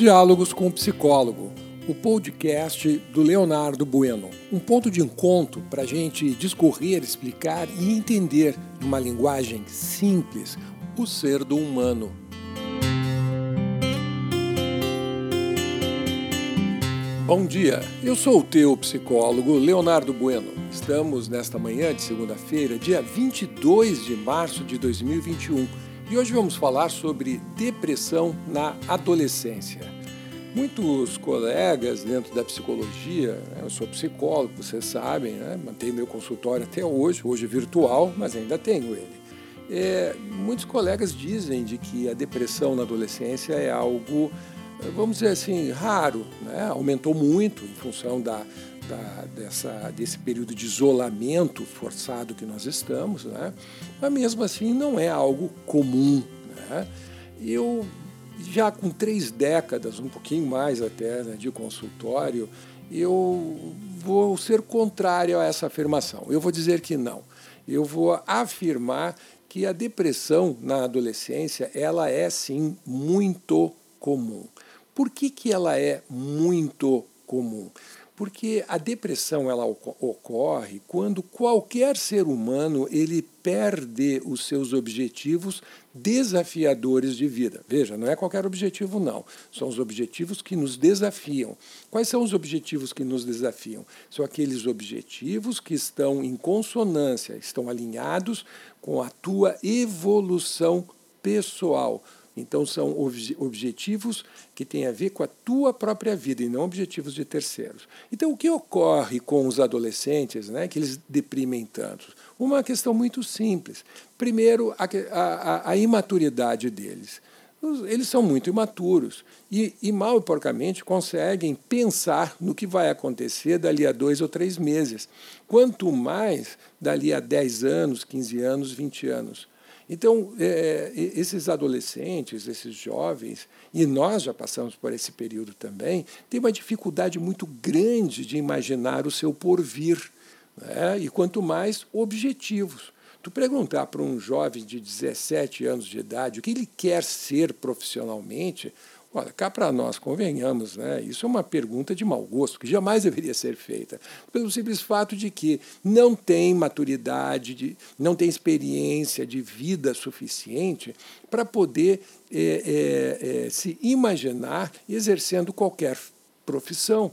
Diálogos com o Psicólogo, o podcast do Leonardo Bueno. Um ponto de encontro para a gente discorrer, explicar e entender, numa linguagem simples, o ser do humano. Bom dia, eu sou o teu psicólogo Leonardo Bueno. Estamos nesta manhã de segunda-feira, dia 22 de março de 2021 e hoje vamos falar sobre depressão na adolescência. Muitos colegas dentro da psicologia, né, eu sou psicólogo, vocês sabem, né, mantenho meu consultório até hoje, hoje virtual, mas ainda tenho ele. É, muitos colegas dizem de que a depressão na adolescência é algo, vamos dizer assim, raro, né? aumentou muito em função da, da, dessa, desse período de isolamento forçado que nós estamos, né? mas mesmo assim não é algo comum. Né? Eu, já com três décadas, um pouquinho mais até, né, de consultório, eu vou ser contrário a essa afirmação. Eu vou dizer que não. Eu vou afirmar que a depressão na adolescência ela é sim muito comum. Por que, que ela é muito comum? Porque a depressão ela ocorre quando qualquer ser humano ele perde os seus objetivos desafiadores de vida. Veja, não é qualquer objetivo não, são os objetivos que nos desafiam. Quais são os objetivos que nos desafiam? São aqueles objetivos que estão em consonância, estão alinhados com a tua evolução pessoal então, são objetivos que têm a ver com a tua própria vida e não objetivos de terceiros. Então, o que ocorre com os adolescentes né, que eles deprimem tanto? Uma questão muito simples. Primeiro, a, a, a imaturidade deles. Eles são muito imaturos e, e, mal e porcamente conseguem pensar no que vai acontecer dali a dois ou três meses. Quanto mais dali a 10 anos, 15 anos, 20 anos. Então, é, esses adolescentes, esses jovens, e nós já passamos por esse período também, têm uma dificuldade muito grande de imaginar o seu porvir, né? e quanto mais objetivos. Tu perguntar para um jovem de 17 anos de idade o que ele quer ser profissionalmente, Olha, cá para nós, convenhamos, né? isso é uma pergunta de mau gosto, que jamais deveria ser feita, pelo simples fato de que não tem maturidade, de, não tem experiência de vida suficiente para poder é, é, é, se imaginar exercendo qualquer profissão.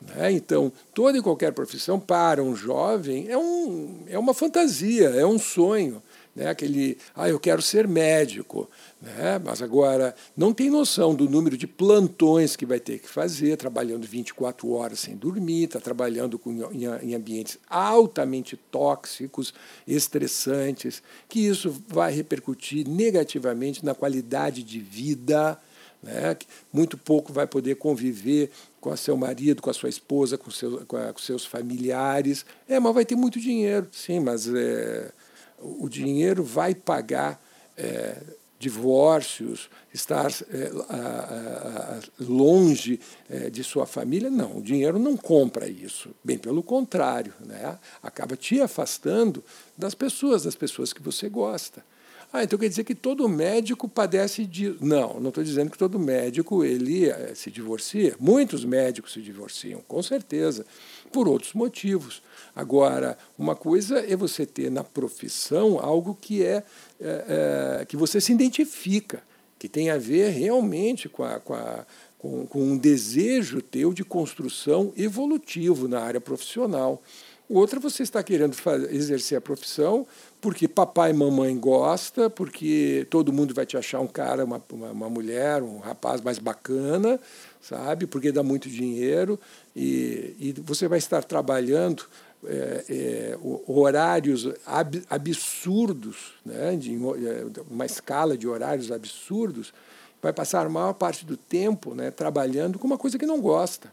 Né? Então, toda e qualquer profissão para um jovem é, um, é uma fantasia, é um sonho né? aquele, ah, eu quero ser médico, né? mas agora não tem noção do número de plantões que vai ter que fazer, trabalhando 24 horas sem dormir, está trabalhando com, em, em ambientes altamente tóxicos, estressantes, que isso vai repercutir negativamente na qualidade de vida, né? muito pouco vai poder conviver com seu marido, com a sua esposa, com, seu, com, com seus familiares. É, mas vai ter muito dinheiro, sim, mas é, o dinheiro vai pagar é, divórcios, estar é, a, a, longe é, de sua família. Não, o dinheiro não compra isso. Bem pelo contrário, né? acaba te afastando das pessoas, das pessoas que você gosta. Ah, então quer dizer que todo médico padece de. Não, não estou dizendo que todo médico ele é, se divorcia. Muitos médicos se divorciam, com certeza, por outros motivos. Agora, uma coisa é você ter na profissão algo que é, é, é que você se identifica, que tem a ver realmente com, a, com, a, com um desejo teu de construção evolutivo na área profissional. Outra, você está querendo fazer, exercer a profissão porque papai e mamãe gosta, porque todo mundo vai te achar um cara, uma, uma, uma, mulher, um rapaz mais bacana, sabe? Porque dá muito dinheiro e, e você vai estar trabalhando é, é, horários ab, absurdos, né? De, é, uma escala de horários absurdos, vai passar a maior parte do tempo né, trabalhando com uma coisa que não gosta.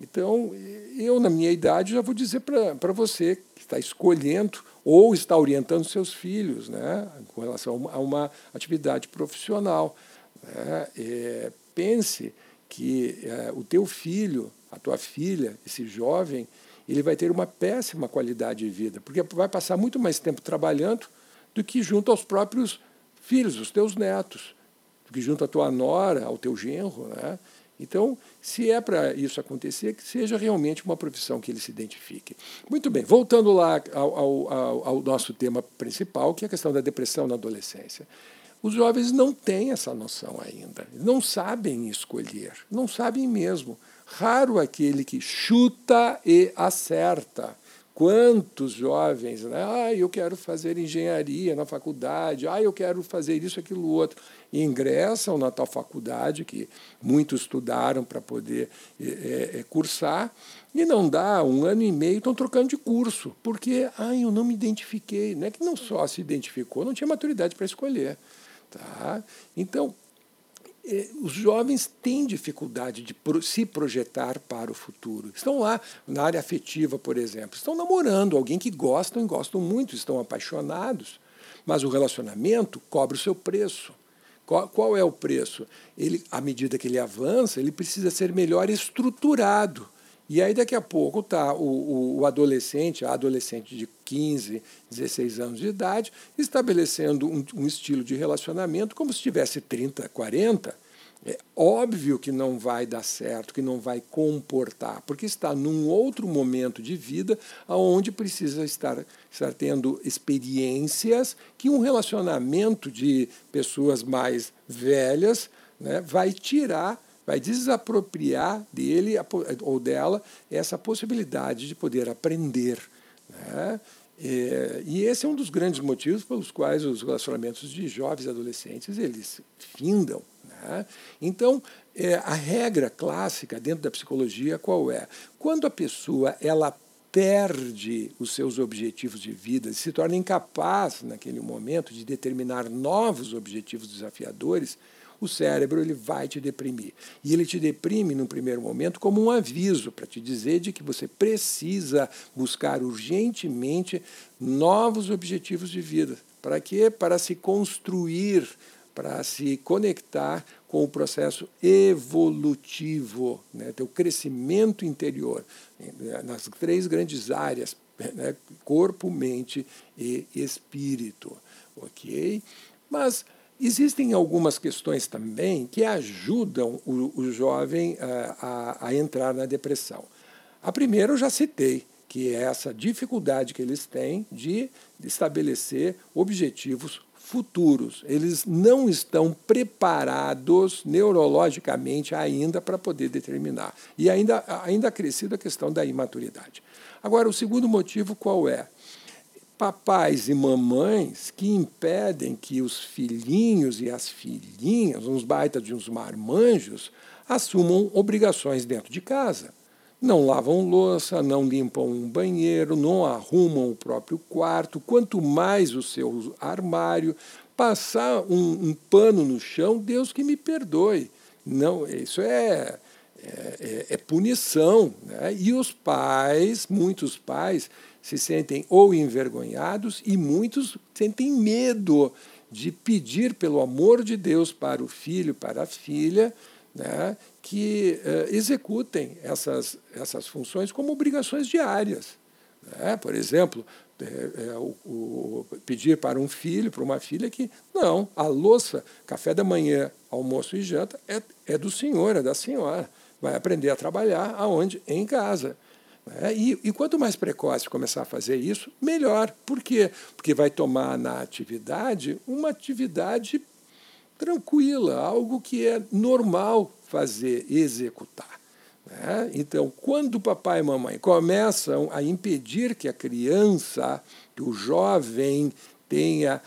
Então, eu, na minha idade, já vou dizer para você que está escolhendo ou está orientando seus filhos né, com relação a uma atividade profissional. Né? É, pense que é, o teu filho, a tua filha, esse jovem, ele vai ter uma péssima qualidade de vida, porque vai passar muito mais tempo trabalhando do que junto aos próprios filhos, os teus netos, do que junto à tua nora, ao teu genro. Né? Então, se é para isso acontecer, que seja realmente uma profissão que ele se identifique. Muito bem, voltando lá ao, ao, ao nosso tema principal, que é a questão da depressão na adolescência. Os jovens não têm essa noção ainda, não sabem escolher, não sabem mesmo. Raro aquele que chuta e acerta. Quantos jovens, né? Ah, eu quero fazer engenharia na faculdade, ah, eu quero fazer isso, aquilo, outro. E ingressam na tal faculdade que muitos estudaram para poder é, é, cursar, e não dá um ano e meio, estão trocando de curso, porque ah, eu não me identifiquei. Não é que não só se identificou, não tinha maturidade para escolher. Tá? Então, os jovens têm dificuldade de se projetar para o futuro. Estão lá na área afetiva, por exemplo, estão namorando alguém que gostam e gostam muito, estão apaixonados, mas o relacionamento cobra o seu preço. Qual, qual é o preço? Ele, à medida que ele avança, ele precisa ser melhor estruturado. E aí, daqui a pouco, tá o, o, o, adolescente, a adolescente de 15, 16 anos de idade, estabelecendo um, um estilo de relacionamento como se tivesse 30, 40. É óbvio que não vai dar certo, que não vai comportar, porque está num outro momento de vida onde precisa estar, estar tendo experiências que um relacionamento de pessoas mais velhas né, vai tirar vai desapropriar dele ou dela essa possibilidade de poder aprender. Né? E esse é um dos grandes motivos pelos quais os relacionamentos de jovens adolescentes eles findam. Né? Então, é, a regra clássica dentro da psicologia qual é? Quando a pessoa ela perde os seus objetivos de vida, se torna incapaz naquele momento de determinar novos objetivos desafiadores, o cérebro ele vai te deprimir. E ele te deprime no primeiro momento como um aviso para te dizer de que você precisa buscar urgentemente novos objetivos de vida. Para quê? Para se construir, para se conectar com o processo evolutivo, né? teu crescimento interior, né? nas três grandes áreas, né? corpo, mente e espírito. Ok? Mas Existem algumas questões também que ajudam o, o jovem a, a, a, entrar na depressão. A primeira eu já citei, que é essa dificuldade que eles têm de estabelecer objetivos futuros. Eles não estão preparados neurologicamente ainda para poder determinar. E ainda, ainda acrescido a questão da imaturidade. Agora, o segundo motivo qual é? Papais e mamães que impedem que os filhinhos e as filhinhas, uns baitas de uns marmanjos, assumam obrigações dentro de casa. Não lavam louça, não limpam um banheiro, não arrumam o próprio quarto, quanto mais o seu armário. Passar um, um pano no chão, Deus que me perdoe. Não, isso é, é, é, é punição. Né? E os pais, muitos pais, se sentem ou envergonhados e muitos sentem medo de pedir pelo amor de Deus para o filho, para a filha, né, que uh, executem essas, essas funções como obrigações diárias. Né? Por exemplo, é, é, o, o, pedir para um filho, para uma filha, que não, a louça, café da manhã, almoço e janta é, é do senhor, é da senhora. Vai aprender a trabalhar aonde? Em casa. Né? E, e, quanto mais precoce começar a fazer isso, melhor. Por quê? Porque vai tomar na atividade uma atividade tranquila, algo que é normal fazer, executar. Né? Então, quando o papai e mamãe começam a impedir que a criança, que o jovem tenha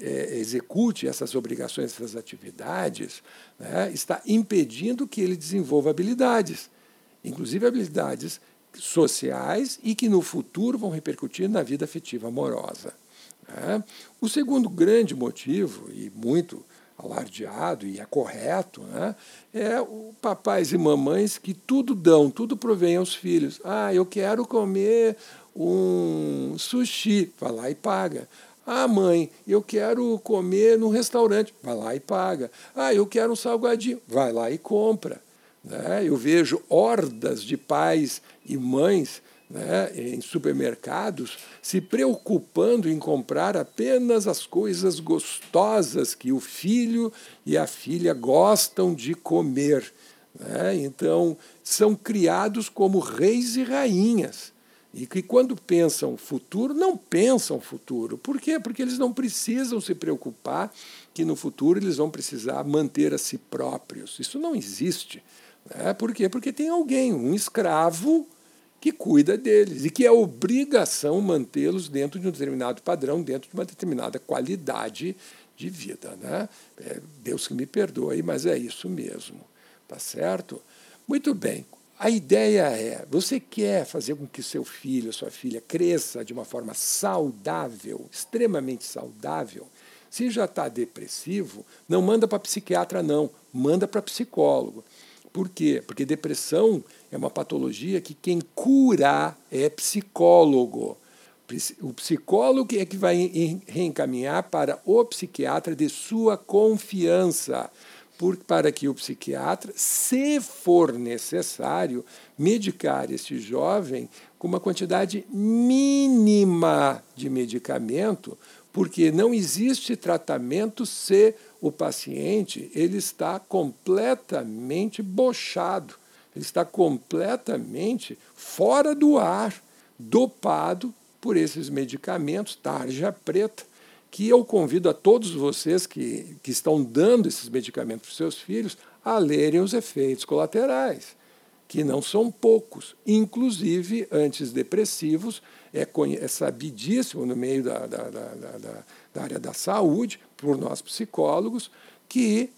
é, execute essas obrigações, essas atividades, né? está impedindo que ele desenvolva habilidades, inclusive habilidades sociais e que no futuro vão repercutir na vida afetiva amorosa. Né? O segundo grande motivo, e muito alardeado e é correto, né? é o papais e mamães que tudo dão, tudo provém aos filhos. Ah, eu quero comer um sushi, vai lá e paga. Ah, mãe, eu quero comer num restaurante, vai lá e paga. Ah, eu quero um salgadinho, vai lá e compra. Né? Eu vejo hordas de pais e mães né, em supermercados se preocupando em comprar apenas as coisas gostosas que o filho e a filha gostam de comer. Né? Então, são criados como reis e rainhas. E que quando pensam futuro, não pensam futuro. Por quê? Porque eles não precisam se preocupar que no futuro eles vão precisar manter a si próprios. Isso não existe. Né? Por quê? Porque tem alguém, um escravo, que cuida deles e que é obrigação mantê-los dentro de um determinado padrão, dentro de uma determinada qualidade de vida. Né? É, Deus que me perdoe, mas é isso mesmo. Tá certo? Muito bem. A ideia é: você quer fazer com que seu filho, sua filha cresça de uma forma saudável, extremamente saudável. Se já está depressivo, não manda para psiquiatra, não, manda para psicólogo. Por quê? Porque depressão é uma patologia que quem cura é psicólogo. O psicólogo é que vai reencaminhar para o psiquiatra de sua confiança, por, para que o psiquiatra, se for necessário, medicar este jovem com uma quantidade mínima de medicamento, porque não existe tratamento se o paciente ele está completamente bochado, ele está completamente fora do ar, dopado por esses medicamentos, tarja preta, que eu convido a todos vocês que, que estão dando esses medicamentos para os seus filhos a lerem os efeitos colaterais, que não são poucos, inclusive antidepressivos, é, é sabidíssimo no meio da, da, da, da área da saúde, por nós psicólogos, que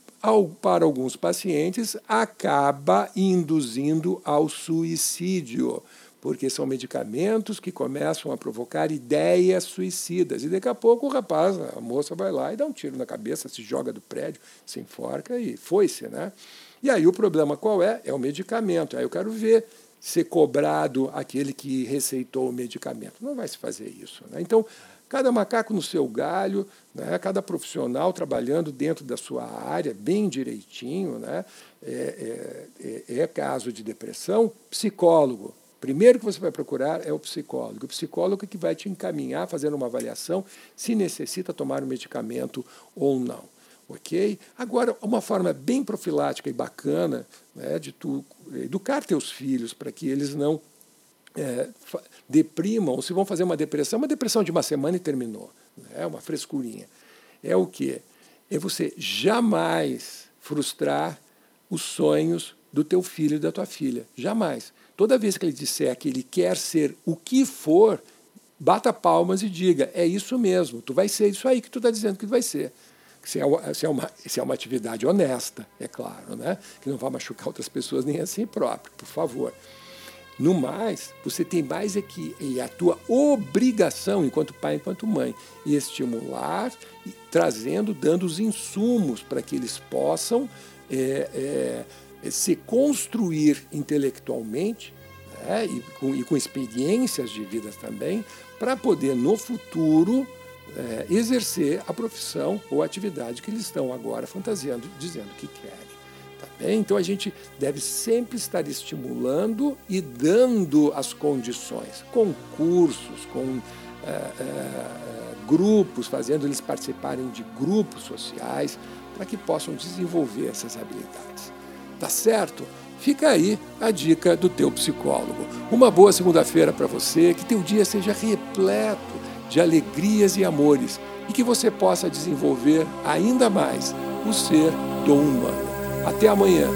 para alguns pacientes acaba induzindo ao suicídio, porque são medicamentos que começam a provocar ideias suicidas. E daqui a pouco o rapaz, a moça vai lá e dá um tiro na cabeça, se joga do prédio, se enforca e foi-se. Né? E aí o problema qual é? É o medicamento. Aí eu quero ver ser cobrado aquele que receitou o medicamento. Não vai se fazer isso. Né? Então, Cada macaco no seu galho, né? cada profissional trabalhando dentro da sua área, bem direitinho. Né? É, é, é, é caso de depressão, psicólogo. Primeiro que você vai procurar é o psicólogo. O psicólogo é que vai te encaminhar, fazendo uma avaliação, se necessita tomar um medicamento ou não. Ok? Agora, uma forma bem profilática e bacana né, de tu educar teus filhos para que eles não é, deprimam, se vão fazer uma depressão, uma depressão de uma semana e terminou. É né? uma frescurinha. É o quê? É você jamais frustrar os sonhos do teu filho e da tua filha. Jamais. Toda vez que ele disser que ele quer ser o que for, bata palmas e diga: é isso mesmo, tu vai ser isso aí que tu está dizendo que tu vai ser. Se é, se, é uma, se é uma atividade honesta, é claro, né? que não vai machucar outras pessoas nem a si próprio, por favor. No mais, você tem mais é que é a tua obrigação, enquanto pai, enquanto mãe, estimular, trazendo, dando os insumos para que eles possam é, é, se construir intelectualmente né, e, com, e, com, experiências de vida também, para poder, no futuro, é, exercer a profissão ou atividade que eles estão agora fantasiando, dizendo que querem. É, então a gente deve sempre estar estimulando e dando as condições, concursos, com é, é, grupos, fazendo eles participarem de grupos sociais, para que possam desenvolver essas habilidades. Tá certo? Fica aí a dica do teu psicólogo. Uma boa segunda-feira para você, que teu dia seja repleto de alegrias e amores e que você possa desenvolver ainda mais o ser do humano. Até amanhã.